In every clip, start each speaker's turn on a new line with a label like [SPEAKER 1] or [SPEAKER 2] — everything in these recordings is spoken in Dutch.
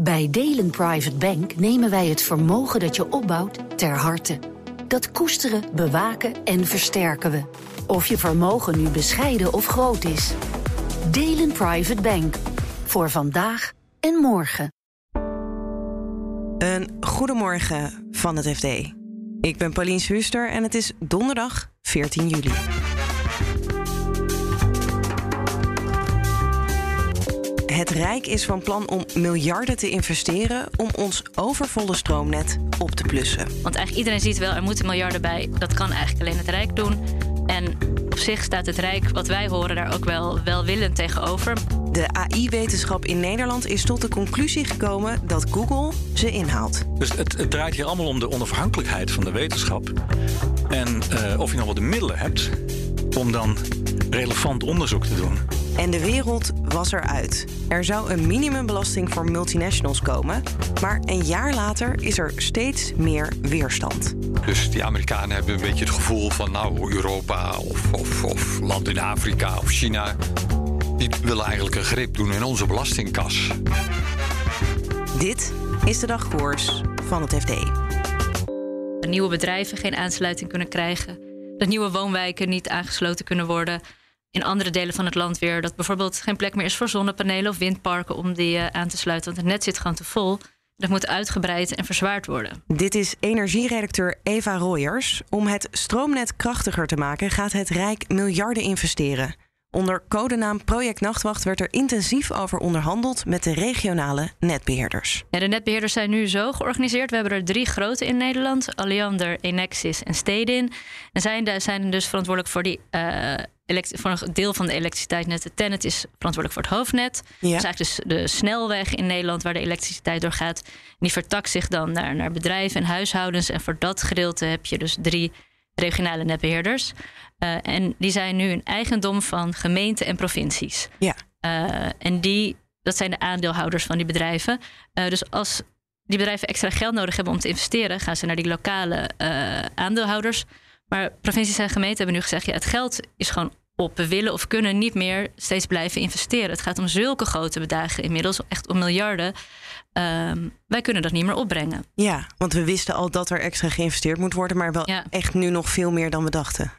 [SPEAKER 1] Bij Delen Private Bank nemen wij het vermogen dat je opbouwt ter harte. Dat koesteren, bewaken en versterken we. Of je vermogen nu bescheiden of groot is. Delen Private Bank. Voor vandaag en morgen.
[SPEAKER 2] Een goedemorgen van het FD. Ik ben Paulien Huster en het is donderdag 14 juli. Het Rijk is van plan om miljarden te investeren om ons overvolle stroomnet op te plussen.
[SPEAKER 3] Want eigenlijk iedereen ziet wel, er moeten miljarden bij. Dat kan eigenlijk alleen het Rijk doen. En op zich staat het Rijk, wat wij horen, daar ook wel welwillend tegenover.
[SPEAKER 2] De AI-wetenschap in Nederland is tot de conclusie gekomen dat Google ze inhaalt.
[SPEAKER 4] Dus het, het draait hier allemaal om de onafhankelijkheid van de wetenschap. En uh, of je nog wel de middelen hebt om dan relevant onderzoek te doen.
[SPEAKER 2] En de wereld was eruit. Er zou een minimumbelasting voor multinationals komen. Maar een jaar later is er steeds meer weerstand.
[SPEAKER 5] Dus die Amerikanen hebben een beetje het gevoel van, nou, Europa of, of, of land in Afrika of China. Die willen eigenlijk een greep doen in onze belastingkas.
[SPEAKER 2] Dit is de dagkoers van het FD.
[SPEAKER 3] Nieuwe bedrijven geen aansluiting kunnen krijgen. Dat nieuwe woonwijken niet aangesloten kunnen worden in andere delen van het land weer dat bijvoorbeeld geen plek meer is voor zonnepanelen of windparken om die uh, aan te sluiten. Want het net zit gewoon te vol. Dat moet uitgebreid en verzwaard worden.
[SPEAKER 2] Dit is energieredacteur Eva Royers. Om het stroomnet krachtiger te maken gaat het Rijk miljarden investeren. Onder codenaam Project Nachtwacht werd er intensief over onderhandeld met de regionale netbeheerders.
[SPEAKER 3] Ja, de netbeheerders zijn nu zo georganiseerd. We hebben er drie grote in Nederland: Alliander, Enexis en Stedin. En zij zijn dus verantwoordelijk voor die uh, voor een deel van de elektriciteitsnetten. Tenet is verantwoordelijk voor het hoofdnet. Ja. Dat is eigenlijk dus de snelweg in Nederland waar de elektriciteit door gaat. die vertakt zich dan naar, naar bedrijven en huishoudens. En voor dat gedeelte heb je dus drie regionale netbeheerders. Uh, en die zijn nu een eigendom van gemeenten en provincies.
[SPEAKER 2] Ja.
[SPEAKER 3] Uh, en die, dat zijn de aandeelhouders van die bedrijven. Uh, dus als die bedrijven extra geld nodig hebben om te investeren, gaan ze naar die lokale aandeelhouders. Maar provincies en gemeenten hebben nu gezegd: ja, het geld is gewoon op. We willen of kunnen niet meer steeds blijven investeren. Het gaat om zulke grote bedragen inmiddels, echt om miljarden. Um, wij kunnen dat niet meer opbrengen.
[SPEAKER 2] Ja, want we wisten al dat er extra geïnvesteerd moet worden, maar wel echt nu nog veel meer dan we dachten.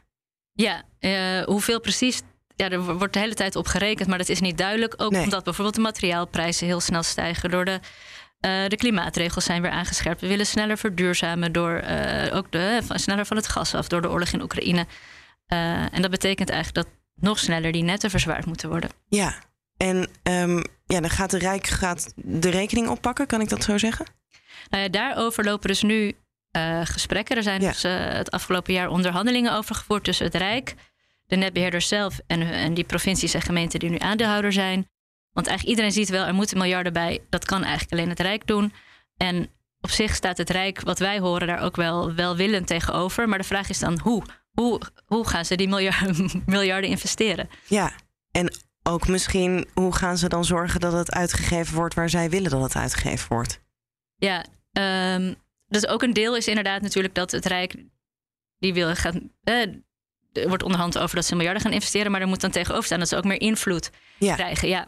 [SPEAKER 3] Ja, uh, hoeveel precies? Ja, er wordt de hele tijd op gerekend, maar dat is niet duidelijk. Ook nee. omdat bijvoorbeeld de materiaalprijzen heel snel stijgen door de uh, de klimaatregels zijn weer aangescherpt. We willen sneller verduurzamen door uh, ook de, van, sneller van het gas af door de oorlog in Oekraïne. Uh, en dat betekent eigenlijk dat nog sneller die netten verzwaard moeten worden.
[SPEAKER 2] Ja, en um, ja, dan gaat de Rijk gaat de rekening oppakken, kan ik dat zo zeggen?
[SPEAKER 3] Nou ja, daarover lopen dus nu gesprekken. Er zijn ja. dus het afgelopen jaar onderhandelingen over gevoerd tussen het Rijk, de netbeheerders zelf en, en die provincies en gemeenten die nu aandeelhouder zijn. Want eigenlijk iedereen ziet wel, er moeten miljarden bij. Dat kan eigenlijk alleen het Rijk doen. En op zich staat het Rijk, wat wij horen, daar ook wel welwillend tegenover. Maar de vraag is dan hoe? Hoe, hoe gaan ze die miljarden, miljarden investeren?
[SPEAKER 2] Ja, en ook misschien hoe gaan ze dan zorgen dat het uitgegeven wordt waar zij willen dat het uitgegeven wordt?
[SPEAKER 3] Ja, um, dus ook een deel is inderdaad natuurlijk dat het Rijk die wil gaan. Eh, er wordt onderhand over dat ze miljarden gaan investeren, maar er moet dan tegenover staan dat ze ook meer invloed
[SPEAKER 2] ja.
[SPEAKER 3] krijgen. Ja,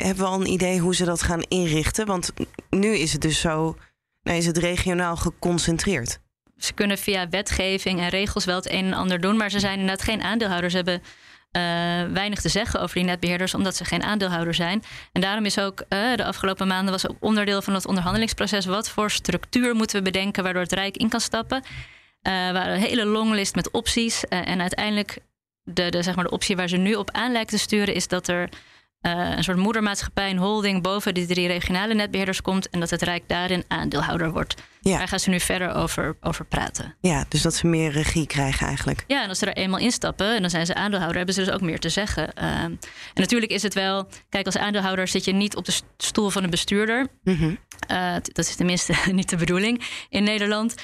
[SPEAKER 2] hebben we al een idee hoe ze dat gaan inrichten? Want nu is het dus zo, nou is het regionaal geconcentreerd.
[SPEAKER 3] Ze kunnen via wetgeving en regels wel het een en ander doen, maar ze zijn inderdaad geen aandeelhouders, ze hebben uh, weinig te zeggen over die netbeheerders, omdat ze geen aandeelhouder zijn. En daarom is ook uh, de afgelopen maanden was ook onderdeel van het onderhandelingsproces. Wat voor structuur moeten we bedenken waardoor het Rijk in kan stappen? Uh, waren een hele longlist met opties. en uiteindelijk de, zeg maar de optie waar ze nu op aan lijkt te sturen, is dat er uh, een soort moedermaatschappij, een holding boven die drie regionale netbeheerders komt en dat het Rijk daarin aandeelhouder wordt. Ja. Daar gaan ze nu verder over, over praten.
[SPEAKER 2] Ja, dus dat ze meer regie krijgen eigenlijk.
[SPEAKER 3] Ja, en als ze er eenmaal instappen en dan zijn ze aandeelhouder, hebben ze dus ook meer te zeggen. Uh, en natuurlijk is het wel, kijk, als aandeelhouder zit je niet op de stoel van een bestuurder. Mm -hmm. uh, dat is tenminste niet de bedoeling in Nederland.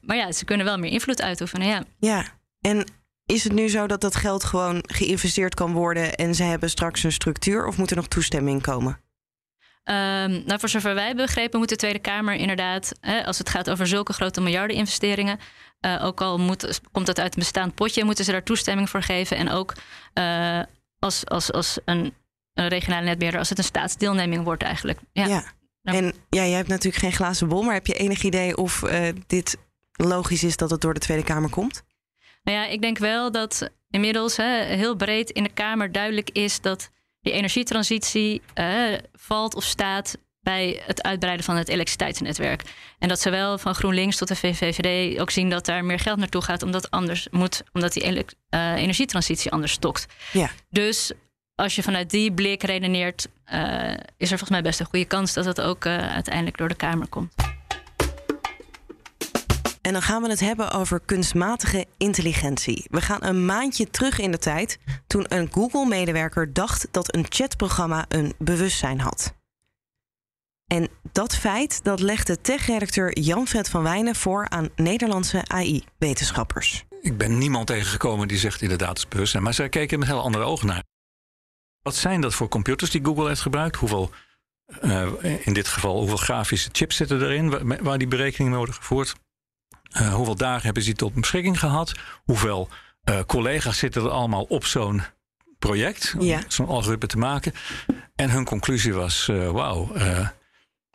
[SPEAKER 3] maar ja, ze kunnen wel meer invloed uitoefenen. Ja,
[SPEAKER 2] ja. en is het nu zo dat dat geld gewoon geïnvesteerd kan worden en ze hebben straks een structuur of moet er nog toestemming komen?
[SPEAKER 3] Um, nou, voor zover wij begrepen, moet de Tweede Kamer inderdaad, hè, als het gaat over zulke grote miljardeninvesteringen, uh, ook al moet, komt dat uit een bestaand potje, moeten ze daar toestemming voor geven. En ook uh, als, als, als een, een regionale netbeheerder, als het een staatsdeelneming wordt eigenlijk.
[SPEAKER 2] Ja. ja. En ja, jij hebt natuurlijk geen glazen bol, maar heb je enig idee of uh, dit logisch is dat het door de Tweede Kamer komt?
[SPEAKER 3] Nou ja, ik denk wel dat inmiddels hè, heel breed in de Kamer duidelijk is dat die energietransitie uh, valt of staat bij het uitbreiden van het elektriciteitsnetwerk. En dat zowel van GroenLinks tot de VVD ook zien dat daar meer geld naartoe gaat, omdat anders moet, omdat die uh, energietransitie anders stokt.
[SPEAKER 2] Ja.
[SPEAKER 3] Dus als je vanuit die blik redeneert, uh, is er volgens mij best een goede kans dat het ook uiteindelijk door de Kamer komt.
[SPEAKER 2] En dan gaan we het hebben over kunstmatige intelligentie. We gaan een maandje terug in de tijd toen een Google-medewerker dacht dat een chatprogramma een bewustzijn had. En dat feit dat legde tech-redacteur Jan-Fred van Wijnen voor aan Nederlandse AI-wetenschappers.
[SPEAKER 4] Ik ben niemand tegengekomen die zegt inderdaad het bewustzijn, maar zij keken met heel andere ogen naar. Wat zijn dat voor computers die Google heeft gebruikt? Hoeveel, uh, in dit geval, hoeveel grafische chips zitten erin waar die berekeningen worden gevoerd? Uh, hoeveel dagen hebben ze tot beschikking gehad? Hoeveel uh, collega's zitten er allemaal op zo'n project,
[SPEAKER 2] ja.
[SPEAKER 4] zo'n algoritme te maken? En hun conclusie was: uh, wauw,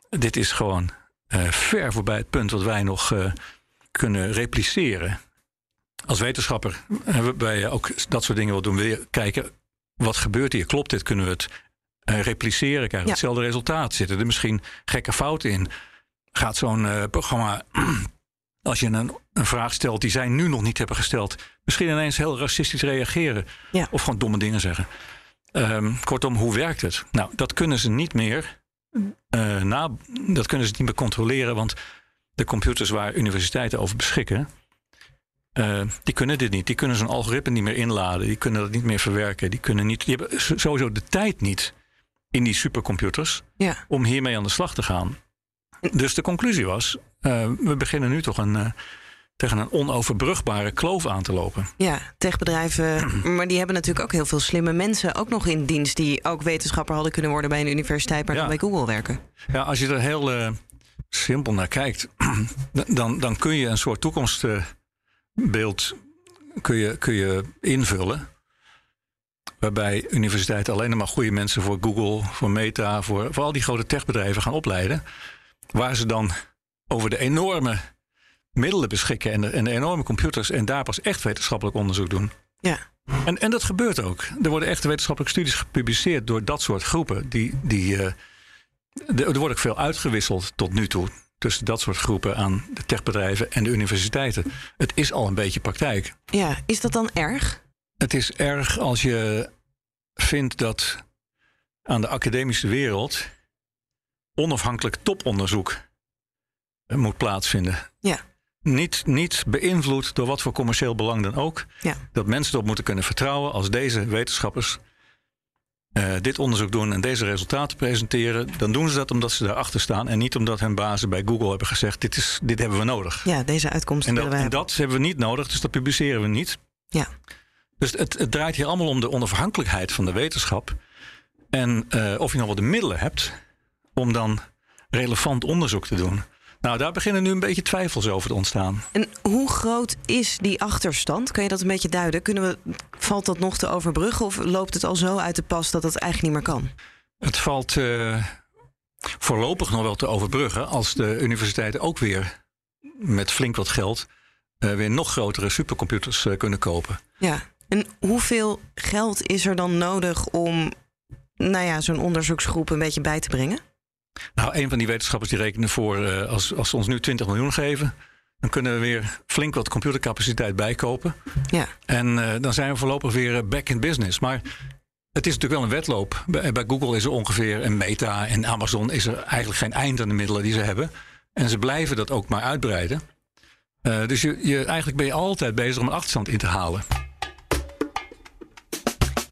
[SPEAKER 4] dit is gewoon ver voorbij het punt wat wij nog kunnen repliceren. Als wetenschapper hebben wij ook dat soort dingen wil doen. Kijken, wat gebeurt hier? Klopt dit? Kunnen we het repliceren? Krijgen we ja. hetzelfde resultaat? Zitten er misschien gekke fouten in? Gaat zo'n programma als je een, een, vraag stelt die zij nu nog niet hebben gesteld, misschien ineens heel racistisch reageren.
[SPEAKER 2] Ja.
[SPEAKER 4] Of gewoon domme dingen zeggen. Um, kortom, hoe werkt het? Nou, dat kunnen ze niet meer. Uh, na, dat kunnen ze niet meer controleren, want de computers waar universiteiten over beschikken, uh, die kunnen dit niet. Die kunnen zo'n algoritme niet meer inladen. Die kunnen dat niet meer verwerken. Die, kunnen niet, die hebben sowieso de tijd niet in die supercomputers
[SPEAKER 2] ja.
[SPEAKER 4] om hiermee aan de slag te gaan. Dus de conclusie was: uh, we beginnen nu toch een, uh, tegen een onoverbrugbare kloof aan te lopen.
[SPEAKER 2] Ja, techbedrijven, maar die hebben natuurlijk ook heel veel slimme mensen ook nog in dienst die ook wetenschapper hadden kunnen worden bij een universiteit, maar ja. dan bij Google werken.
[SPEAKER 4] Ja, als je er heel uh, simpel naar kijkt, dan, dan kun je een soort toekomstbeeld kun je, kun je invullen. Waarbij universiteiten alleen maar goede mensen voor Google, voor Meta, voor, voor al die grote techbedrijven gaan opleiden. Waar ze dan over de enorme middelen beschikken en de, en de enorme computers en daar pas echt wetenschappelijk onderzoek doen.
[SPEAKER 2] Ja.
[SPEAKER 4] En, en dat gebeurt ook. Er worden echte wetenschappelijke studies gepubliceerd door dat soort groepen. Die, die, uh, de, er wordt ook veel uitgewisseld tot nu toe tussen dat soort groepen aan de techbedrijven en de universiteiten. Het is al een beetje praktijk.
[SPEAKER 2] Ja, is dat dan erg?
[SPEAKER 4] Het is erg als je vindt dat aan de academische wereld onafhankelijk toponderzoek moet plaatsvinden.
[SPEAKER 2] Ja.
[SPEAKER 4] Niet, niet beïnvloed door wat voor commercieel belang dan ook.
[SPEAKER 2] Ja.
[SPEAKER 4] Dat mensen erop moeten kunnen vertrouwen als deze wetenschappers uh, dit onderzoek doen en deze resultaten presenteren. Dan doen ze dat omdat ze daarachter staan en niet omdat hun bazen bij Google hebben gezegd: dit, is, dit hebben we nodig.
[SPEAKER 2] Ja, deze uitkomst
[SPEAKER 4] en dat,
[SPEAKER 2] willen we
[SPEAKER 4] en dat hebben we niet nodig, dus dat publiceren we niet.
[SPEAKER 2] Ja.
[SPEAKER 4] Dus het, het draait hier allemaal om de onafhankelijkheid van de wetenschap. En uh, of je nog wel de middelen hebt om dan relevant onderzoek te doen. Nou, daar beginnen nu een beetje twijfels over te ontstaan.
[SPEAKER 2] En hoe groot is die achterstand? Kun je dat een beetje duiden? Kunnen we, valt dat nog te overbruggen of loopt het al zo uit de pas dat het eigenlijk niet meer kan?
[SPEAKER 4] Het valt uh, voorlopig nog wel te overbruggen als de universiteiten ook weer met flink wat geld uh, weer nog grotere supercomputers uh, kunnen kopen.
[SPEAKER 2] Ja, en hoeveel geld is er dan nodig om nou ja, zo'n onderzoeksgroep een beetje bij te brengen?
[SPEAKER 4] Nou, een van die wetenschappers die rekenen voor, uh, als, als ze ons nu 20 miljoen geven, dan kunnen we weer flink wat computercapaciteit bijkopen.
[SPEAKER 2] Ja.
[SPEAKER 4] En uh, dan zijn we voorlopig weer back in business. Maar het is natuurlijk wel een wedloop. Bij, bij Google is er ongeveer een Meta en Amazon is er eigenlijk geen eind aan de middelen die ze hebben. En ze blijven dat ook maar uitbreiden. Uh, dus je, je, eigenlijk ben je altijd bezig om een achterstand in te halen.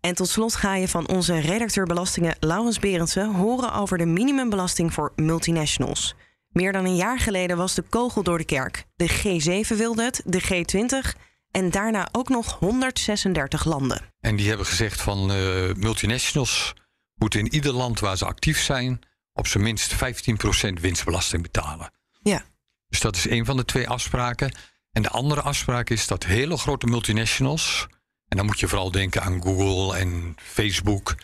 [SPEAKER 2] En tot slot ga je van onze redacteur belastingen Laurens Berendsen horen over de minimumbelasting voor multinationals. Meer dan een jaar geleden was de kogel door de kerk. De G7 wilde het, de G20 en daarna ook nog 136 landen.
[SPEAKER 5] En die hebben gezegd van uh, multinationals moeten in ieder land waar ze actief zijn op zijn minst 15% winstbelasting betalen.
[SPEAKER 2] Ja.
[SPEAKER 5] Dus dat is een van de twee afspraken. En de andere afspraak is dat hele grote multinationals en dan moet je vooral denken aan Google en Facebook.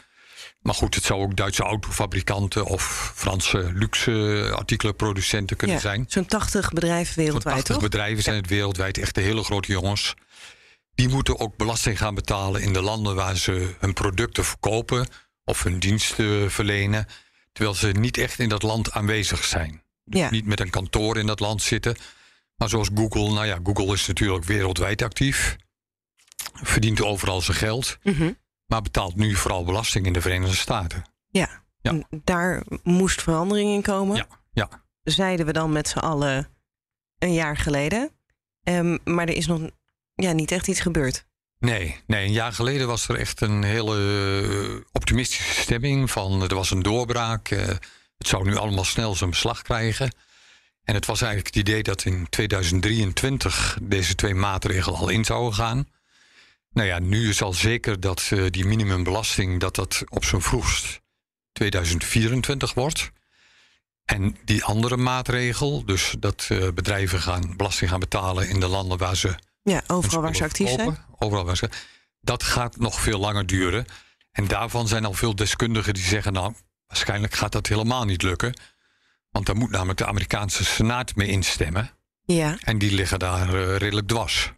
[SPEAKER 5] Maar goed, het zou ook Duitse autofabrikanten of Franse luxe artikelenproducenten kunnen
[SPEAKER 2] Ja,
[SPEAKER 5] zijn.
[SPEAKER 2] Zo'n 80 bedrijven
[SPEAKER 5] Zo'n
[SPEAKER 2] wereldwijd,
[SPEAKER 5] 80
[SPEAKER 2] toch?
[SPEAKER 5] bedrijven zijn het wereldwijd, echt de hele grote jongens. Die moeten ook belasting gaan betalen in de landen waar ze hun producten verkopen of hun diensten verlenen. Terwijl ze niet echt in dat land aanwezig zijn. Dus
[SPEAKER 2] Ja.
[SPEAKER 5] niet met een kantoor in dat land zitten. Maar zoals Google, nou ja, Google is natuurlijk wereldwijd actief. Verdient overal zijn geld.
[SPEAKER 2] Mhm.
[SPEAKER 5] Maar betaalt nu vooral belasting in de Verenigde Staten.
[SPEAKER 2] Ja. Daar moest verandering in komen.
[SPEAKER 5] Ja, ja.
[SPEAKER 2] Zeiden we dan met z'n allen een jaar geleden. Ehm, maar er is nog ja, niet echt iets gebeurd.
[SPEAKER 5] Nee, nee, een jaar geleden was er echt een hele eh, optimistische stemming. Van er was een doorbraak. eh, het zou nu allemaal snel zijn beslag krijgen. En het was eigenlijk het idee dat in 2023 deze twee maatregelen al in zouden gaan. Nou ja, nu is al zeker dat eh, die minimumbelasting dat dat op zijn vroegst 2024 wordt. En die andere maatregel, dus dat eh, bedrijven gaan belasting gaan betalen in de landen waar ze
[SPEAKER 2] Ja, overal waar ze actief zijn.
[SPEAKER 5] Overal waar ze. Dat gaat nog veel langer duren. En daarvan zijn al veel deskundigen die zeggen: Nou, waarschijnlijk gaat dat helemaal niet lukken. Want daar moet namelijk de Amerikaanse Senaat mee instemmen.
[SPEAKER 2] Ja.
[SPEAKER 5] En die liggen daar eh, redelijk dwars.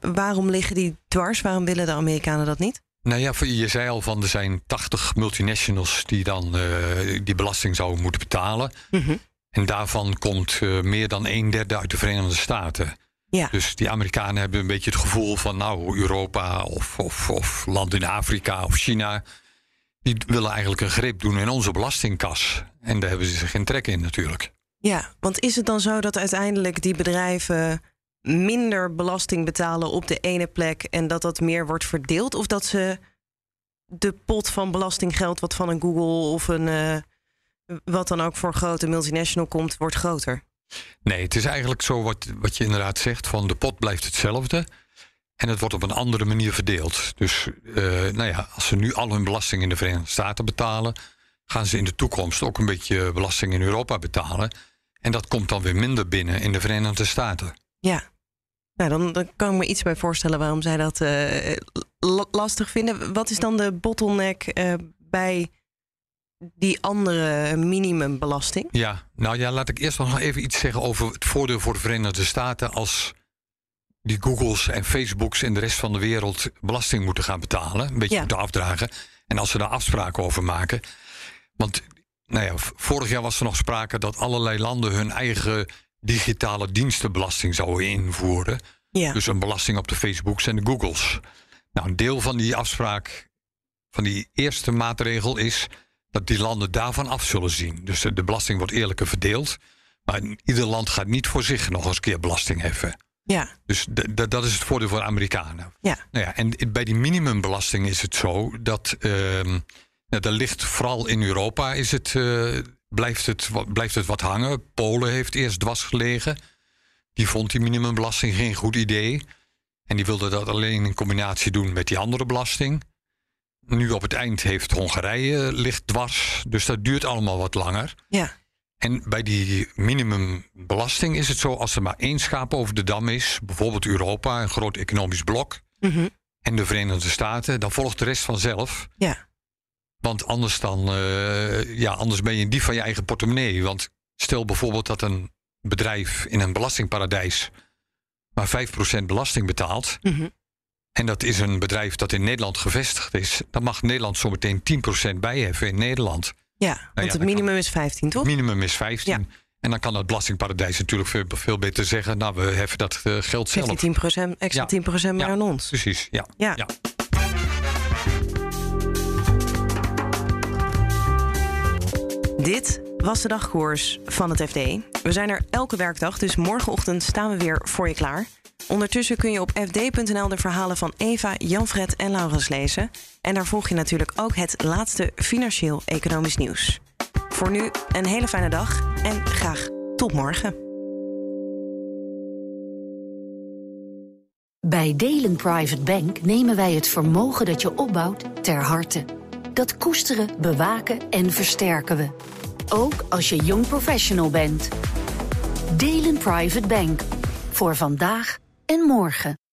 [SPEAKER 2] Waarom liggen die dwars? Waarom willen de Amerikanen dat niet?
[SPEAKER 5] Nou ja, je zei al van er zijn 80 multinationals die dan eh, die belasting zouden moeten betalen.
[SPEAKER 2] Mhm.
[SPEAKER 5] En daarvan komt eh, meer dan een derde uit de Verenigde Staten.
[SPEAKER 2] Ja.
[SPEAKER 5] Dus die Amerikanen hebben een beetje het gevoel van, nou, Europa of, of, of land in Afrika of China. Die willen eigenlijk een greep doen in onze belastingkas. En daar hebben ze geen trek in natuurlijk.
[SPEAKER 2] Ja, want is het dan zo dat uiteindelijk die bedrijven minder belasting betalen op de ene plek en dat dat meer wordt verdeeld? Of dat ze de pot van belastinggeld wat van een Google of een eh, wat dan ook voor grote multinational komt, wordt groter?
[SPEAKER 5] Nee, het is eigenlijk zo wat, wat je inderdaad zegt: van de pot blijft hetzelfde. En het wordt op een andere manier verdeeld. Dus eh, nou ja, als ze nu al hun belasting in de Verenigde Staten betalen, gaan ze in de toekomst ook een beetje belasting in Europa betalen. En dat komt dan weer minder binnen in de Verenigde Staten.
[SPEAKER 2] Ja. Nou, dan, dan kan ik me iets bij voorstellen waarom zij dat eh, la- lastig vinden. Wat is dan de bottleneck eh, bij die andere minimumbelasting?
[SPEAKER 5] Ja, nou ja, laat ik eerst nog even iets zeggen over het voordeel voor de Verenigde Staten als die Googles en Facebooks en de rest van de wereld belasting moeten gaan betalen, een beetje
[SPEAKER 2] Ja.
[SPEAKER 5] moeten afdragen. En als ze daar afspraken over maken. Want nou ja, vorig jaar was er nog sprake dat allerlei landen hun eigen digitale dienstenbelasting zouden invoeren.
[SPEAKER 2] Ja.
[SPEAKER 5] Dus een belasting op de Facebooks en de Googles. Nou, een deel van die afspraak, van die eerste maatregel is dat die landen daarvan af zullen zien. Dus de de belasting wordt eerlijker verdeeld. Maar ieder land gaat niet voor zich nog eens een keer belasting heffen.
[SPEAKER 2] ja.
[SPEAKER 5] Dus dat is het voordeel voor de Amerikanen.
[SPEAKER 2] Ja.
[SPEAKER 5] Nou ja, en bij die minimumbelasting is het zo dat. ehm nou, daar ligt vooral in Europa is het, eh, blijft, het, wat- blijft het wat hangen. Polen heeft eerst dwars gelegen. Die vond die minimumbelasting geen goed idee. En die wilde dat alleen in combinatie doen met die andere belasting. Nu op het eind heeft Hongarije ligt dwars. Dus dat duurt allemaal wat langer.
[SPEAKER 2] Ja.
[SPEAKER 5] En bij die minimumbelasting is het zo, als er maar één schaap over de dam is, bijvoorbeeld Europa, een groot economisch blok,
[SPEAKER 2] Mhm.
[SPEAKER 5] en de Verenigde Staten, dan volgt de rest vanzelf.
[SPEAKER 2] Ja.
[SPEAKER 5] Want anders, dan, eh, ja, anders ben je een dief van je eigen portemonnee. Want stel bijvoorbeeld dat een bedrijf in een belastingparadijs maar 5% belasting betaalt.
[SPEAKER 2] Mhm.
[SPEAKER 5] En dat is een bedrijf dat in Nederland gevestigd is. Dan mag Nederland zometeen 10% bijheffen in Nederland.
[SPEAKER 2] Ja,
[SPEAKER 5] Nou ja,
[SPEAKER 2] want het minimum is 15, toch?
[SPEAKER 5] Minimum is 15.
[SPEAKER 2] Ja.
[SPEAKER 5] En dan kan dat belastingparadijs natuurlijk veel, veel beter zeggen... nou, we heffen dat eh, geld zelf.
[SPEAKER 2] die 10%, extra
[SPEAKER 5] Ja.
[SPEAKER 2] 10% maar aan ons.
[SPEAKER 5] Precies.
[SPEAKER 2] Ja.
[SPEAKER 5] ja.
[SPEAKER 2] Dit was de dagkoers van het FD. We zijn er elke werkdag, dus morgenochtend staan we weer voor je klaar. Ondertussen kun je op fd.nl de verhalen van Eva, Jan-Fred en Laurens lezen. En daar volg je natuurlijk ook het laatste financieel-economisch nieuws. Voor nu een hele fijne dag en graag tot morgen.
[SPEAKER 1] Bij Delen Private Bank nemen wij het vermogen dat je opbouwt ter harte. Dat koesteren, bewaken en versterken we. Ook als je jong professional bent. Delen Private Bank. Voor vandaag en morgen.